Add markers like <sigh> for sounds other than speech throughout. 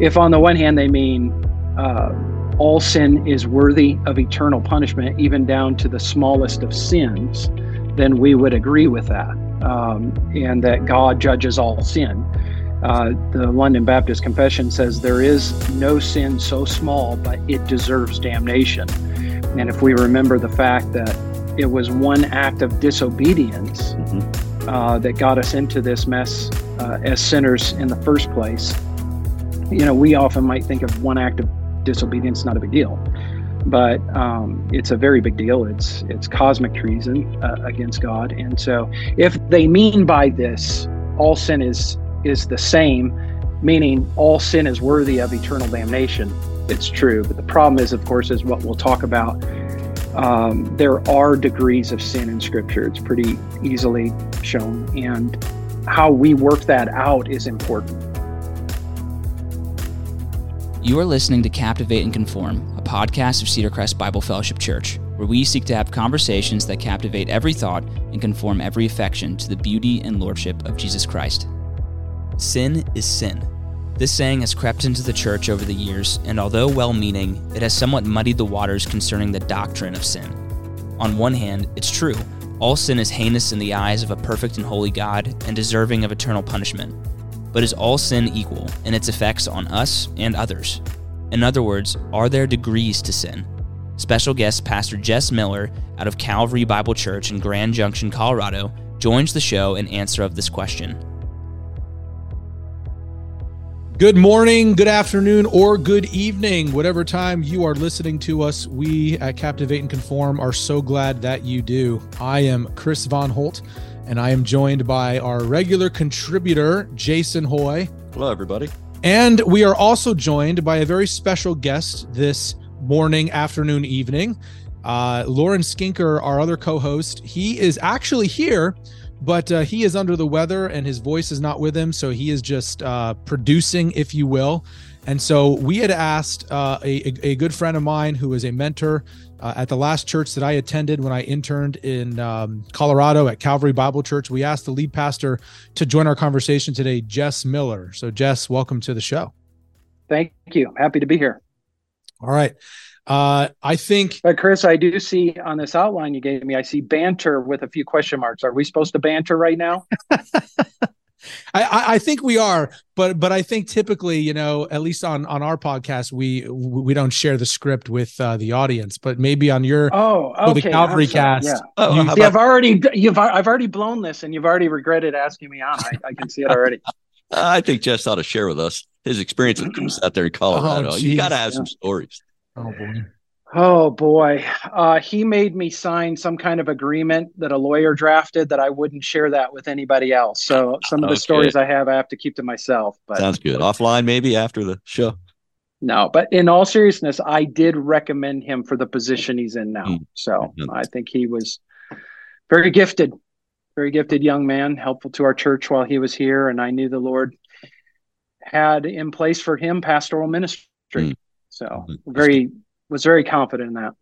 if on the one hand they mean uh, all sin is worthy of eternal punishment, even down to the smallest of sins, then we would agree with that, um, and that God judges all sin. Uh, the London Baptist Confession says there is no sin so small, but it deserves damnation. And if we remember the fact that it was one act of disobedience mm-hmm. uh, that got us into this mess uh, as sinners in the first place, you know, we often might think of one act of disobedience not a big deal, but um, it's a very big deal. It's it's cosmic treason uh, against God, and so if they mean by this all sin is is the same, meaning all sin is worthy of eternal damnation. It's true, but the problem is, of course, is what we'll talk about. Um, there are degrees of sin in Scripture. It's pretty easily shown, and how we work that out is important. You are listening to Captivate and Conform, a podcast of Cedar Crest Bible Fellowship Church, where we seek to have conversations that captivate every thought and conform every affection to the beauty and lordship of Jesus Christ. Sin is sin. This saying has crept into the church over the years, and although well meaning, it has somewhat muddied the waters concerning the doctrine of sin. On one hand, it's true, all sin is heinous in the eyes of a perfect and holy God and deserving of eternal punishment. But is all sin equal in its effects on us and others? In other words, are there degrees to sin? Special guest Pastor Jess Miller out of Calvary Bible Church in Grand Junction, Colorado, joins the show in answer of this question. Good morning, good afternoon, or good evening, whatever time you are listening to us. We at Captivate and Conform are so glad that you do. I am Chris Von Holt, and I am joined by our regular contributor, Jason Hoy. Hello, everybody. And we are also joined by a very special guest this morning, afternoon, evening. Uh, Lauren Skinker, our other co host, he is actually here but uh, he is under the weather and his voice is not with him so he is just uh, producing if you will and so we had asked uh, a, a good friend of mine who is a mentor uh, at the last church that i attended when i interned in um, colorado at calvary bible church we asked the lead pastor to join our conversation today jess miller so jess welcome to the show thank you happy to be here all right uh, I think. But Chris, I do see on this outline you gave me, I see banter with a few question marks. Are we supposed to banter right now? <laughs> I, I think we are, but but I think typically, you know, at least on on our podcast, we we don't share the script with uh, the audience. But maybe on your oh okay, the Calvary cast, yeah. Oh, you, see, I've already you've I've already blown this, and you've already regretted asking me on. I, I can see it already. <laughs> I think Jess ought to share with us his experience with out there in Colorado. Oh, you got to have yeah. some stories. Oh boy. Oh boy, uh, he made me sign some kind of agreement that a lawyer drafted that I wouldn't share that with anybody else. So some of the okay. stories I have, I have to keep to myself. But sounds good. Offline, maybe after the show. No, but in all seriousness, I did recommend him for the position he's in now. Mm. So. I think he was very gifted, very gifted young man, helpful to our church while he was here, and I knew the Lord had in place for him pastoral ministry. Mm. So very was very confident in that.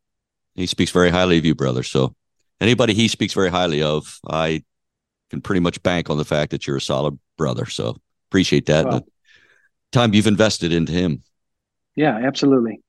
He speaks very highly of you, brother. So anybody he speaks very highly of, I can pretty much bank on the fact that you're a solid brother. So appreciate that. Well, time you've invested into him. Yeah, absolutely.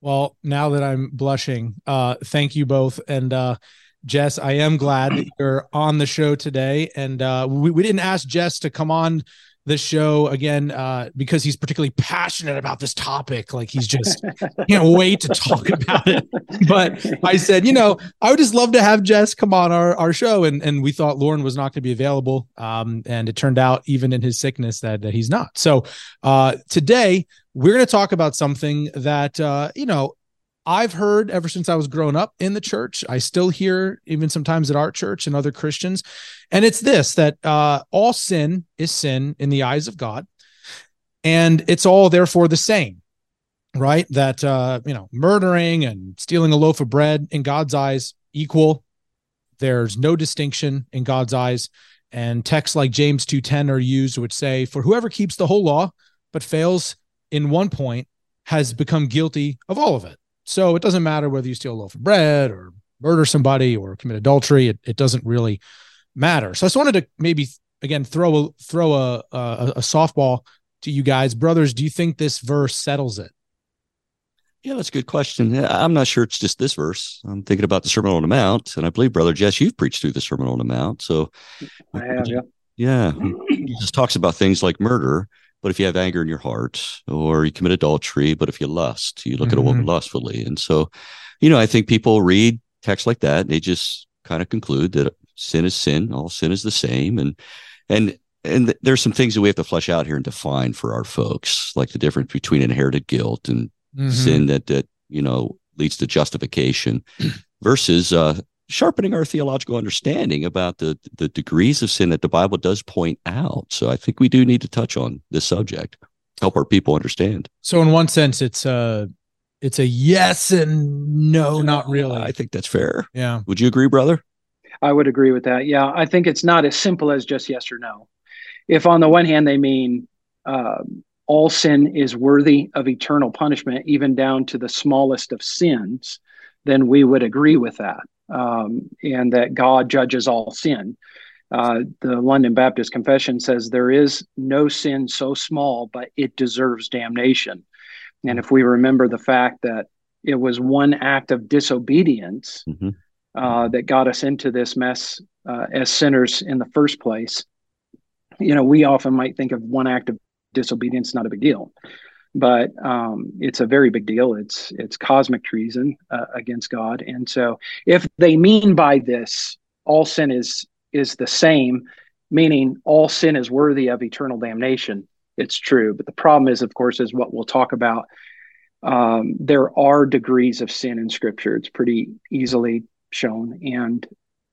Well, now that I'm blushing, uh, thank you both. And uh, Jess, I am glad that you're on the show today. And uh, we, we didn't ask Jess to come on the show again uh, because he's particularly passionate about this topic. Like he's just can't wait to talk about it. But I said, you know, I would just love to have Jess come on our, our show, and and we thought Lauren was not going to be available, um, and it turned out even in his sickness that that he's not. So uh, today we're going to talk about something that uh, you know I've heard ever since I was growing up in the church. I still hear even sometimes at our church and other Christians. And it's this that uh, all sin is sin in the eyes of God. And it's all therefore the same, right? That, uh, you know, murdering and stealing a loaf of bread in God's eyes equal. There's no distinction in God's eyes. And texts like James 2:10 are used, which say, For whoever keeps the whole law but fails in one point has become guilty of all of it. So it doesn't matter whether you steal a loaf of bread or murder somebody or commit adultery. It, it doesn't really matter. So I just wanted to maybe again throw a throw a, a, a softball to you guys, brothers. Do you think this verse settles it? Yeah, that's a good question. I'm not sure it's just this verse. I'm thinking about the Sermon on the Mount, and I believe, Brother Jess, you've preached through the Sermon on the Mount. So, I have, yeah. Yeah, Jesus talks about things like murder, but if you have anger in your heart, or you commit adultery, but if you lust, you look mm-hmm. at a woman mm-hmm. lustfully, and so, you know, I think people read texts like that, and they just kind of conclude that sin is sin, all sin is the same, and and and there's some things that we have to flesh out here and define for our folks, like the difference between inherited guilt and mm-hmm. sin that that you know leads to justification <clears throat> versus uh, sharpening our theological understanding about the the degrees of sin that the Bible does point out. So I think we do need to touch on this subject, help our people understand. So in one sense, it's a it's a yes and no, not really. I think that's fair. Yeah. Would you agree, brother? I would agree with that. Yeah, I think it's not as simple as just yes or no. If on the one hand they mean um, all sin is worthy of eternal punishment, even down to the smallest of sins, then we would agree with that, um, and that God judges all sin. Uh, the London Baptist Confession says there is no sin so small, but it deserves damnation. And if we remember the fact that it was one act of disobedience mm-hmm. uh, that got us into this mess uh, as sinners in the first place, you know, we often might think of one act of disobedience not a big deal but um, it's a very big deal. It's it's cosmic treason uh, against god. And so if they mean by this all sin is is the same meaning all sin is worthy of eternal damnation it's true. But the problem is of course is what we'll talk about. Um, there are degrees of sin in scripture. It's pretty easily shown. And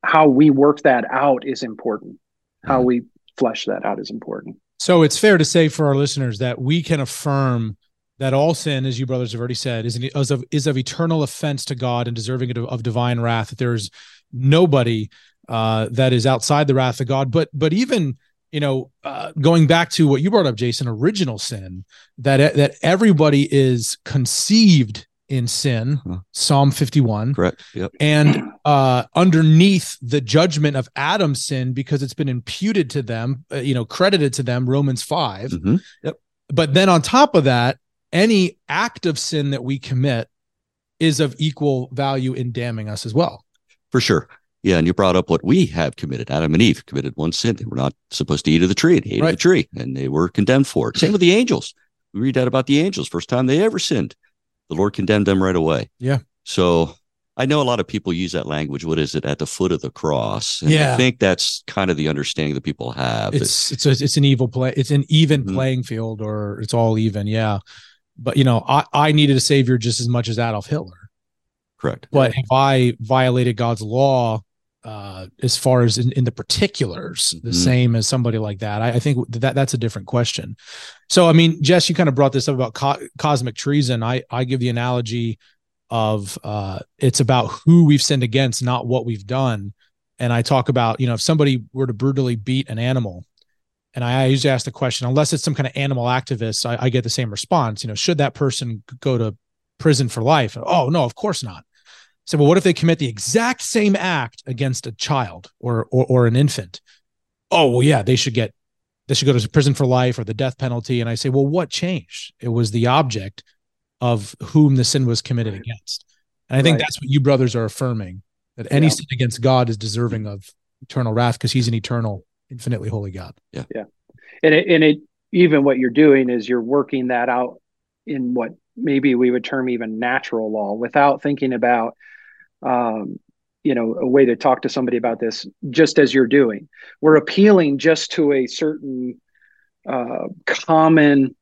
how we work that out is important. How mm-hmm. we flesh that out is important so it's fair to say for our listeners that we can affirm that all sin, as you brothers have already said, is, is, of, is of eternal offense to God and deserving of, of divine wrath. That there's nobody uh, that is outside the wrath of God. But but even you know, uh, going back to what you brought up, Jason, original sin, that that everybody is conceived in sin psalm 51 correct yep and uh underneath the judgment of adam's sin because it's been imputed to them uh, you know credited to them romans 5 mm-hmm. yep but then on top of that any act of sin that we commit is of equal value in damning us as well for sure yeah, and you brought up what we have committed. Adam and Eve committed one sin. They were not supposed to eat of the tree. They ate right. of the tree, and they were condemned for it. Same with the angels. We read that about the angels. First time they ever sinned the Lord condemned them right away. Yeah. So I know a lot of people use that language. What is it at the foot of the cross? And yeah. I think that's kind of the understanding that people have. It's it's a, it's an evil play. It's an even mm-hmm. playing field, or it's all even. Yeah. But you know, I I needed a savior just as much as Adolf Hitler. Correct. But if I violated God's law, uh, as far as in, in the particulars, the mm-hmm. same as somebody like that, I, I, think that that's a different question. So, I mean, Jess, you kind of brought this up about co- cosmic treason. I I give the analogy of uh, it's about who we've sinned against, not what we've done. And I talk about, you know, if somebody were to brutally beat an animal, and I, I usually ask the question, unless it's some kind of animal activist, I, I get the same response. You know, should that person go to prison for life? Oh no, of course not so, well, what if they commit the exact same act against a child or, or, or an infant? Oh, well, yeah, they should get, they should go to prison for life or the death penalty. And I say, well, what changed? It was the object of whom the sin was committed right. against. And I think right. that's what you brothers are affirming that any yeah. sin against God is deserving of eternal wrath because he's an eternal, infinitely holy God. Yeah. Yeah. And it, and it, even what you're doing is you're working that out in what maybe we would term even natural law without thinking about um, you know a way to talk to somebody about this just as you're doing. We're appealing just to a certain uh, common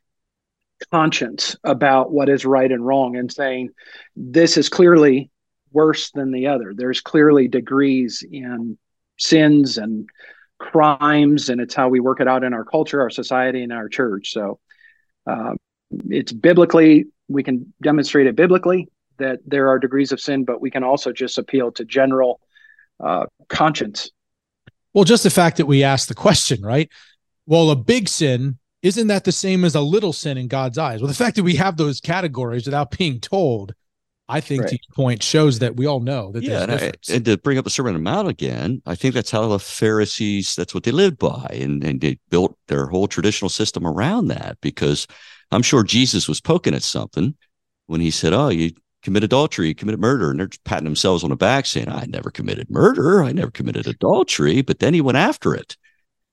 conscience about what is right and wrong and saying this is clearly worse than the other. There's clearly degrees in sins and crimes and it's how we work it out in our culture our society and our church. So uh, it's biblically we can demonstrate it biblically that there are degrees of sin, but we can also just appeal to general uh, conscience. Well, just the fact that we ask the question, right? Well, a big sin isn't that the same as a little sin in God's eyes? Well, the fact that we have those categories without being told I think right. to your point shows that we all know that yeah, and, I, and, to bring up the Sermon on the Mount again, I think that's how the Pharisees that's what they lived by, and and they built their whole traditional system around that because I'm sure Jesus was poking at something when he said, "Oh, you commit adultery, you committed murder," and they're patting themselves on the back saying, "I never committed murder, I never committed adultery," but then he went after it.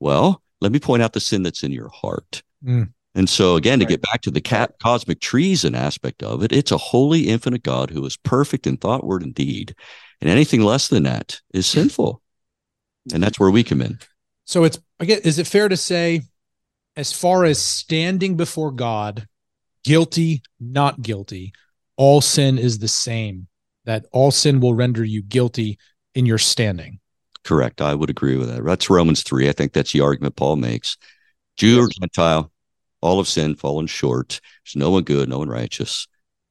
Well, let me point out the sin that's in your heart. Mm. And so, again, to get back to the cat, cosmic treason aspect of it, it's a holy, infinite God who is perfect in thought, word, and deed. And anything less than that is sinful. And that's where we come in. So, it's again, is it fair to say, as far as standing before God, guilty, not guilty, all sin is the same, that all sin will render you guilty in your standing? Correct. I would agree with that. That's Romans 3. I think that's the argument Paul makes. Jew yes. or Gentile, all of sin, fallen short. There's no one good, no one righteous,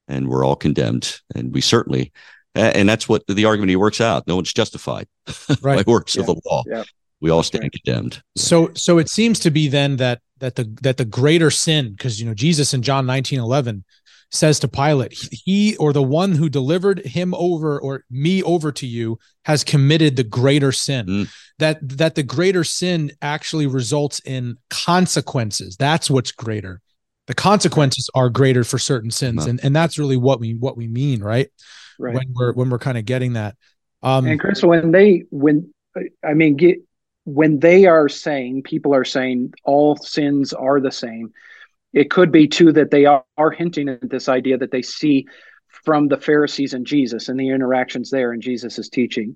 and we're all condemned. And we certainly, and that's what the argument he works out. No one's justified <laughs> right. by works yeah. of the law. Yeah. We all stand right. condemned. So, so it seems to be then that that the that the greater sin, because you know Jesus in John 19, 11 says to Pilate, he or the one who delivered him over or me over to you has committed the greater sin. Mm. That that the greater sin actually results in consequences. That's what's greater. The consequences are greater for certain sins. And and that's really what we what we mean, right? Right. When we're when we're kind of getting that. Um and Chris, when they when I mean get when they are saying people are saying all sins are the same it could be too that they are, are hinting at this idea that they see from the Pharisees and Jesus and the interactions there in Jesus' teaching.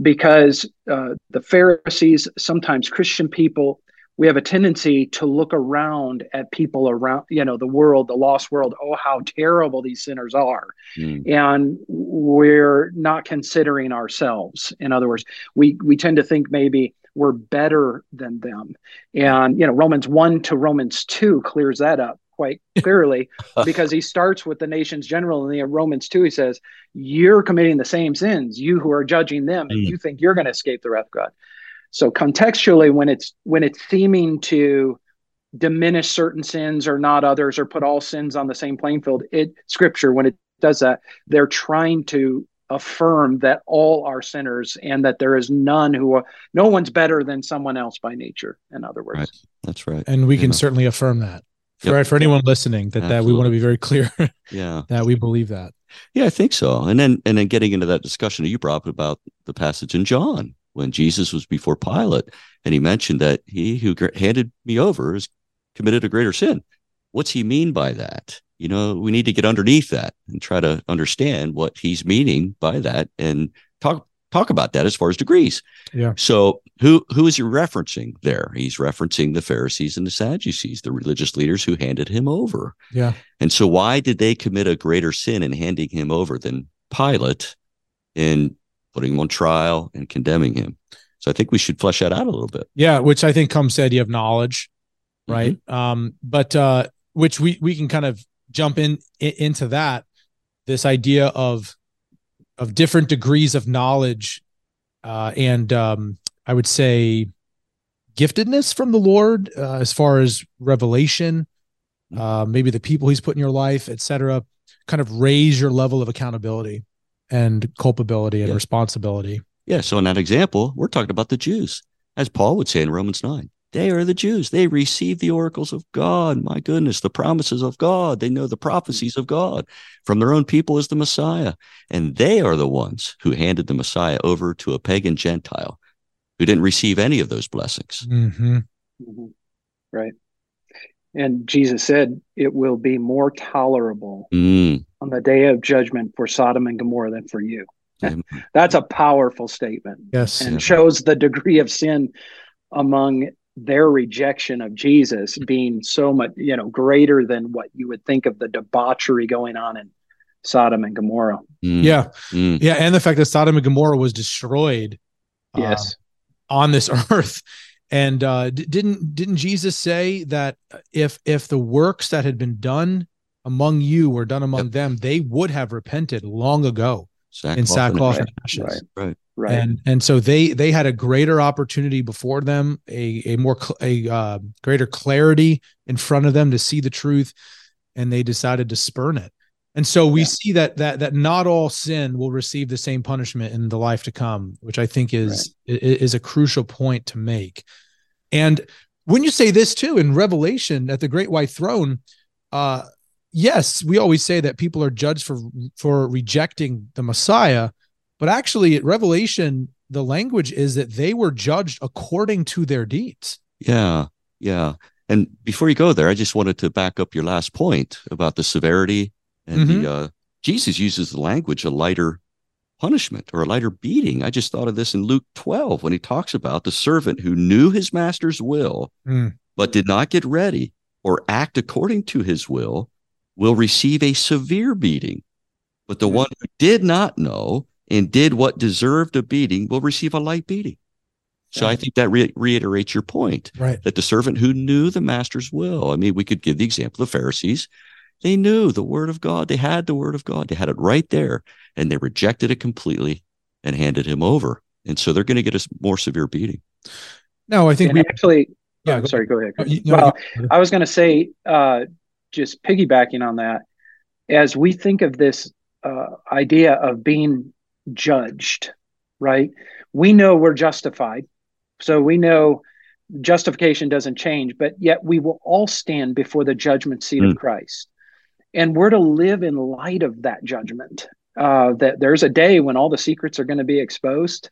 Because uh, the Pharisees, sometimes Christian people, we have a tendency to look around at people around, you know, the world, the lost world. Oh, how terrible these sinners are. Mm. And we're not considering ourselves. In other words, we, we tend to think maybe, we're better than them. And, you know, Romans 1 to Romans 2 clears that up quite <laughs> clearly because he <laughs> starts with the nations general and in Romans 2 he says you're committing the same sins you who are judging them and you think you're going to escape the wrath of God so contextually when it's when it's seeming to diminish certain sins or not others or put all sins on the same playing field it scripture when it does that they're trying to affirm that all are sinners and that there is none who are, no one's better than someone else by nature in other words. Right. that's right. And we yeah. can certainly affirm that. For, yep. for anyone listening that, that we want to be very clear <laughs> yeah. that we believe that. Yeah i think so. And then and then getting into that discussion you brought up about the passage in john when jesus was before pilate and he mentioned that he who handed me over has committed a greater sin what's he mean by that you know, we need to get underneath that and try to understand what he's meaning by that and talk talk about that as far as degrees. Yeah. So who who is he referencing there? He's referencing the Pharisees and the Sadducees, the religious leaders who handed him over. Yeah. And so why did they commit a greater sin in handing him over than Pilate in putting him on trial and condemning him? So I think we should flesh that out a little bit. Yeah, which I think comes the idea of knowledge, right? Mm-hmm. Um, but uh, which we we can kind of jump in, in into that this idea of of different degrees of knowledge uh, and um, I would say giftedness from the Lord uh, as far as revelation, uh, maybe the people He's put in your life, etc. Kind of raise your level of accountability and culpability and yeah. responsibility. Yeah. So in that example, we're talking about the Jews, as Paul would say in Romans nine. They are the Jews. They receive the oracles of God. My goodness, the promises of God. They know the prophecies of God from their own people as the Messiah. And they are the ones who handed the Messiah over to a pagan Gentile who didn't receive any of those blessings. Mm-hmm. Mm-hmm. Right. And Jesus said, it will be more tolerable mm. On the day of judgment for Sodom and Gomorrah than for you. <laughs> That's a powerful statement. Yes. And shows the degree of sin among their rejection of Jesus being so much, you know, greater than what you would think of the debauchery going on in Sodom and Gomorrah. Mm. Yeah. Mm. Yeah. And the fact that Sodom and Gomorrah was destroyed uh, yes. Uh, on this <laughs> earth. And uh, didn't didn't Jesus say that if if the works that had been done among you were done among yep. them, they would have repented long ago sackcloth in sackcloth and ashes. Right. right. Right. And and so they they had a greater opportunity before them, a a more cl- a uh, greater clarity in front of them to see the truth, and they decided to spurn it. And so we Yeah. see that that that not all sin will receive the same punishment in the life to come, which I think is i- is a crucial point to make. And when you say this too in Revelation at the great white throne, uh yes, we always say that people are judged for for rejecting the Messiah, but actually at Revelation the language is that they were judged according to their deeds. Yeah, yeah. And before you go there, I just wanted to back up your last point about the severity and Mhm. the uh, Jesus uses the language a lighter punishment or a lighter beating. I just thought of this in Luke 12 when he talks about the servant who knew his master's will Mm. but did not get ready or act according to his will will receive a severe beating. But the Hmm. one who did not know and did what deserved a beating will receive a light beating. So Yeah. I think that re- reiterates your point Right. that the servant who knew the master's will. I mean, we could give the example of Pharisees. They knew the word of God. They had the word of God. They had it right there, and they rejected it completely and handed him over. And so they're going to get a more severe beating. No, I think And we actually, Yeah, oh, go- sorry, go ahead. You- no, well, I was going to say, uh, just piggybacking on that, as we think of this uh, idea of being judged, right? We know we're justified. So we know justification doesn't change, but yet we will all stand before the judgment seat Mm. of Christ. And we're to live in light of that judgment. Uh, that there's a day when all the secrets are going to be exposed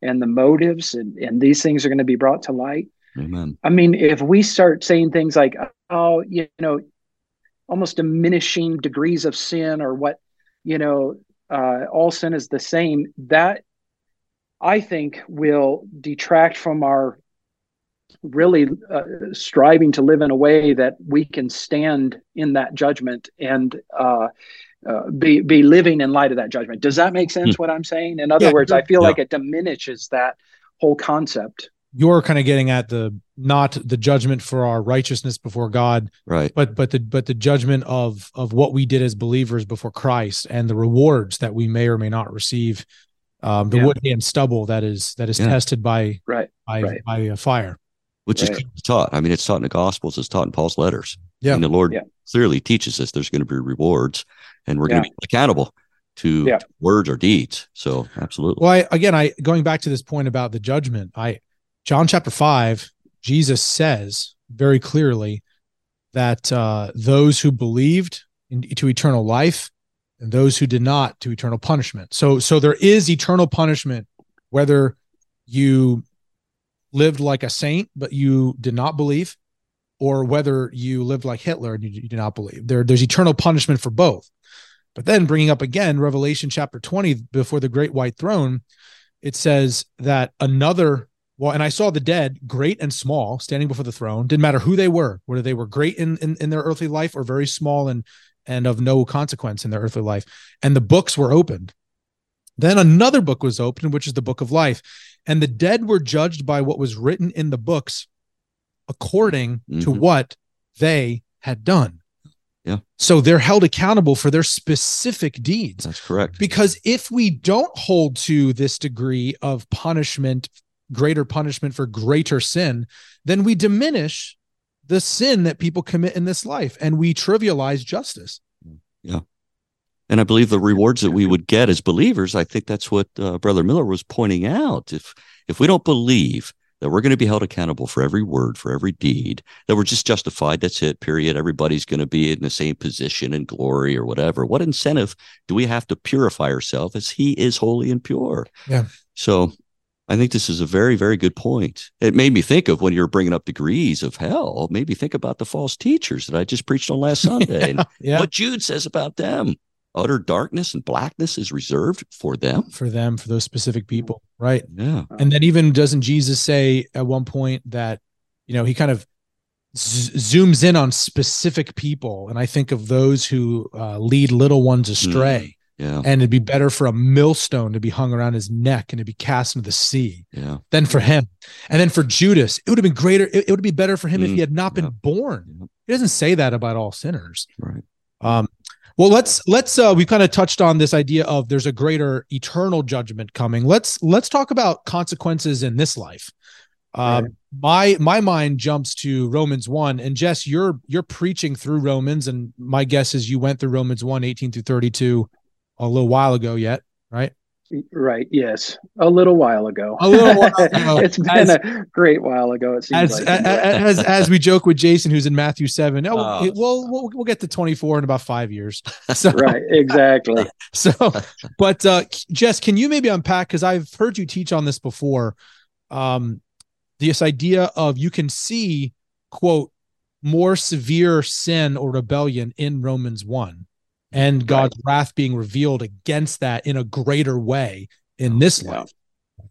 and the motives and, and these things are going to be brought to light. Amen. I mean, if we start saying things like, oh, you know, almost diminishing degrees of sin or what, you know, uh, all sin is the same, that I think will detract from our really uh, striving to live in a way that we can stand in that judgment and uh, uh, be be living in light of that judgment. Does that make sense? What I'm saying? In other Yeah, words, I feel yeah. like it diminishes that whole concept. You're kind of getting at the not the judgment for our righteousness before God, Right. but but the but the judgment of of what we did as believers before Christ and the rewards that we may or may not receive. Um, the Yeah. wood and stubble that is that is Yeah. tested by Right. by Right. by uh, fire. Which Right. is taught. I mean, it's taught in the Gospels. It's taught in Paul's letters. Yeah. And the Lord Yeah. clearly teaches us there's going to be rewards, and we're going to be accountable to, Yeah. words or deeds. So, absolutely. Well, I, again, I going back to this point about the judgment. I John chapter five, Jesus says very clearly that uh, those who believed in, to eternal life and those who did not to eternal punishment. So, so there is eternal punishment whether you lived like a saint but you did not believe, or whether you lived like Hitler and you, you did not believe. There, there's eternal punishment for both. But then bringing up again Revelation chapter 20 before the great white throne, it says that another well, and I saw the dead, great and small, standing before the throne. Didn't matter who they were, whether they were great in, in, in their earthly life or very small and and of no consequence in their earthly life. And the books were opened. Then another book was opened, which is the book of life. And the dead were judged by what was written in the books according to Mhm. what they had done. Yeah. So they're held accountable for their specific deeds. That's correct. Because if we don't hold to this degree of punishment, greater punishment for greater sin, then we diminish the sin that people commit in this life and we trivialize justice. Yeah. And I believe the rewards that we would get as believers, I think that's what uh, Brother Miller was pointing out. If if we don't believe that we're going to be held accountable for every word, for every deed, that we're just justified, that's it, period. Everybody's going to be in the same position and glory or whatever. What incentive do we have to purify ourselves as He is holy and pure? Yeah. So I think this is a very, very good point. It made me think of when you were bringing up degrees of hell, maybe think about the false teachers that I just preached on last <laughs> Sunday. and Yeah. what Jude says about them. Utter darkness and blackness is reserved for them. For them, for those specific people. Right. Yeah. And then even doesn't Jesus say at one point that, you know, he kind of z- zooms in on specific people. And I think of those who uh, lead little ones astray. Yeah. And it'd be better for a millstone to be hung around his neck and to be cast into the sea Yeah. than for him. And then for Judas, it would have been greater. It, it would be better for him if Mm, he had not been born. Yeah. He doesn't say that about all sinners. Right. Um, well, let's let's uh, we kind of touched on this idea of there's a greater eternal judgment coming. Let's let's talk about consequences in this life. Um, right. My my mind jumps to Romans one, and Jess, you're you're preaching through Romans, and my guess is you went through Romans 1, 18 through thirty two, a little while ago yet, right? Right. Yes. A little while ago. A little while <laughs> ago. it's been as, a great while ago. It seems as, like. as, as we joke with Jason, who's in Matthew seven. Oh, uh, we'll, we'll we'll get to twenty four in about five years. <laughs> So, right. Exactly. <laughs> So, but uh, Jess, can you maybe unpack? Because I've heard you teach on this before. Um, this idea of you can see quote more severe sin or rebellion in Romans one and God's right. wrath being revealed against that in a greater way in oh, this yeah. life.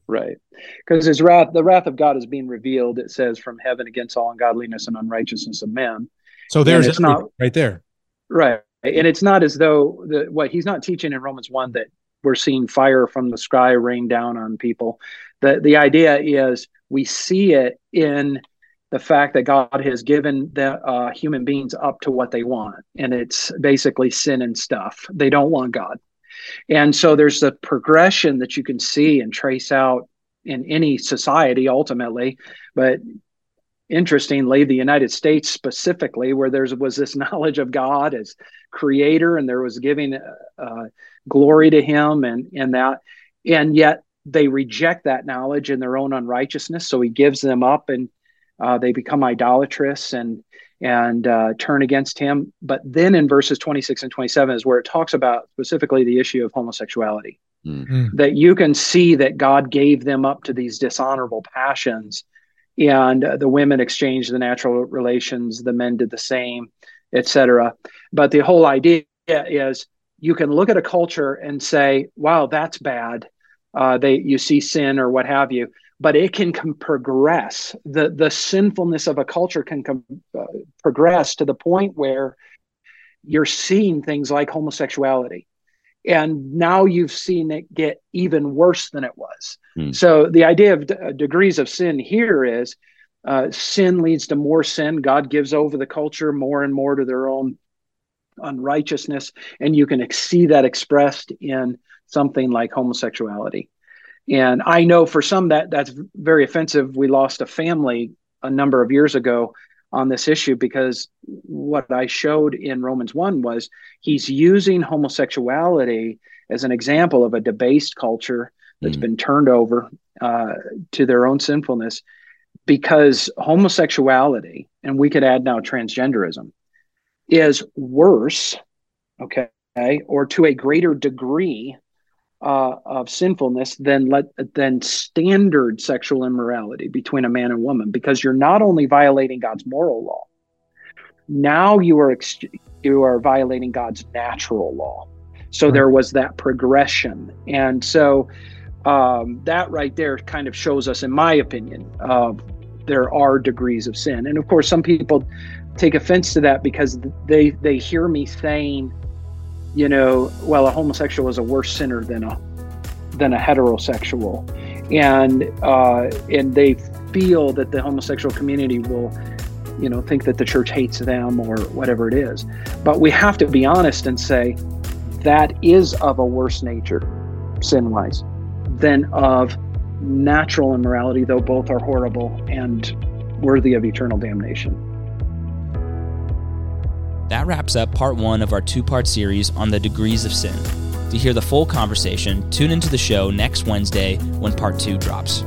Right. Because his wrath, the wrath of God is being revealed, it says, from heaven against all ungodliness and unrighteousness of men. So there's it's not right there. Right. And it's not as though the what he's not teaching in Romans 1 that we're seeing fire from the sky rain down on people. The the idea is we see it in the fact that God has given the uh, human beings up to what they want, and it's basically sin and stuff. They don't want God, and so there's the progression that you can see and trace out in any society ultimately. But interestingly, the United States specifically, where there was this <laughs> knowledge of God as Creator, and there was giving uh, glory to Him, and and that, and yet they reject that knowledge in their own unrighteousness. So He gives them up and uh, they become idolatrous and and uh, turn against him. But then in verses 26 and 27 is where it talks about specifically the issue of homosexuality. Mm-hmm. That you can see that God gave them up to these dishonorable passions, and uh, the women exchanged the natural relations, the men did the same, etc. But the whole idea is you can look at a culture and say, "Wow, that's bad." Uh, they you see sin or what have you but it can com- progress. The, the sinfulness of a culture can com- uh, progress to the point where you're seeing things like homosexuality. And now you've seen it get even worse than it was. Mm. So the idea of d- uh, degrees of sin here is uh, sin leads to more sin. God gives over the culture more and more to their own unrighteousness. And you can see that expressed in something like homosexuality. And I know for some that that's very offensive. We lost a family a number of years ago on this issue because what I showed in Romans 1 was he's using homosexuality as an example of a debased culture that's mm. been turned over uh, to their own sinfulness because homosexuality, and we could add now transgenderism, is worse, okay, or to a greater degree uh, of sinfulness than let than standard sexual immorality between a man and woman because you're not only violating God's moral law now you are ex- you are violating God's natural law. So there was that progression. And so um, that right there kind of shows us in my opinion uh, there are degrees of sin. And of course some people take offense to that because they they hear me saying you know, well, a homosexual is a worse sinner than a than a heterosexual, and uh, and they feel that the homosexual community will, you know, think that the church hates them or whatever it is. But we have to be honest and say that is of a worse nature, sin wise, than of natural immorality, though both are horrible and worthy of eternal damnation. That wraps up part one of our two part series on the degrees of sin. To hear the full conversation, tune into the show next Wednesday when part two drops.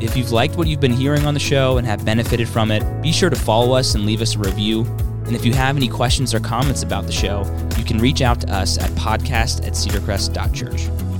If you've liked what you've been hearing on the show and have benefited from it, be sure to follow us and leave us a review. And if you have any questions or comments about the show, you can reach out to us at podcast at cedarcrest.church.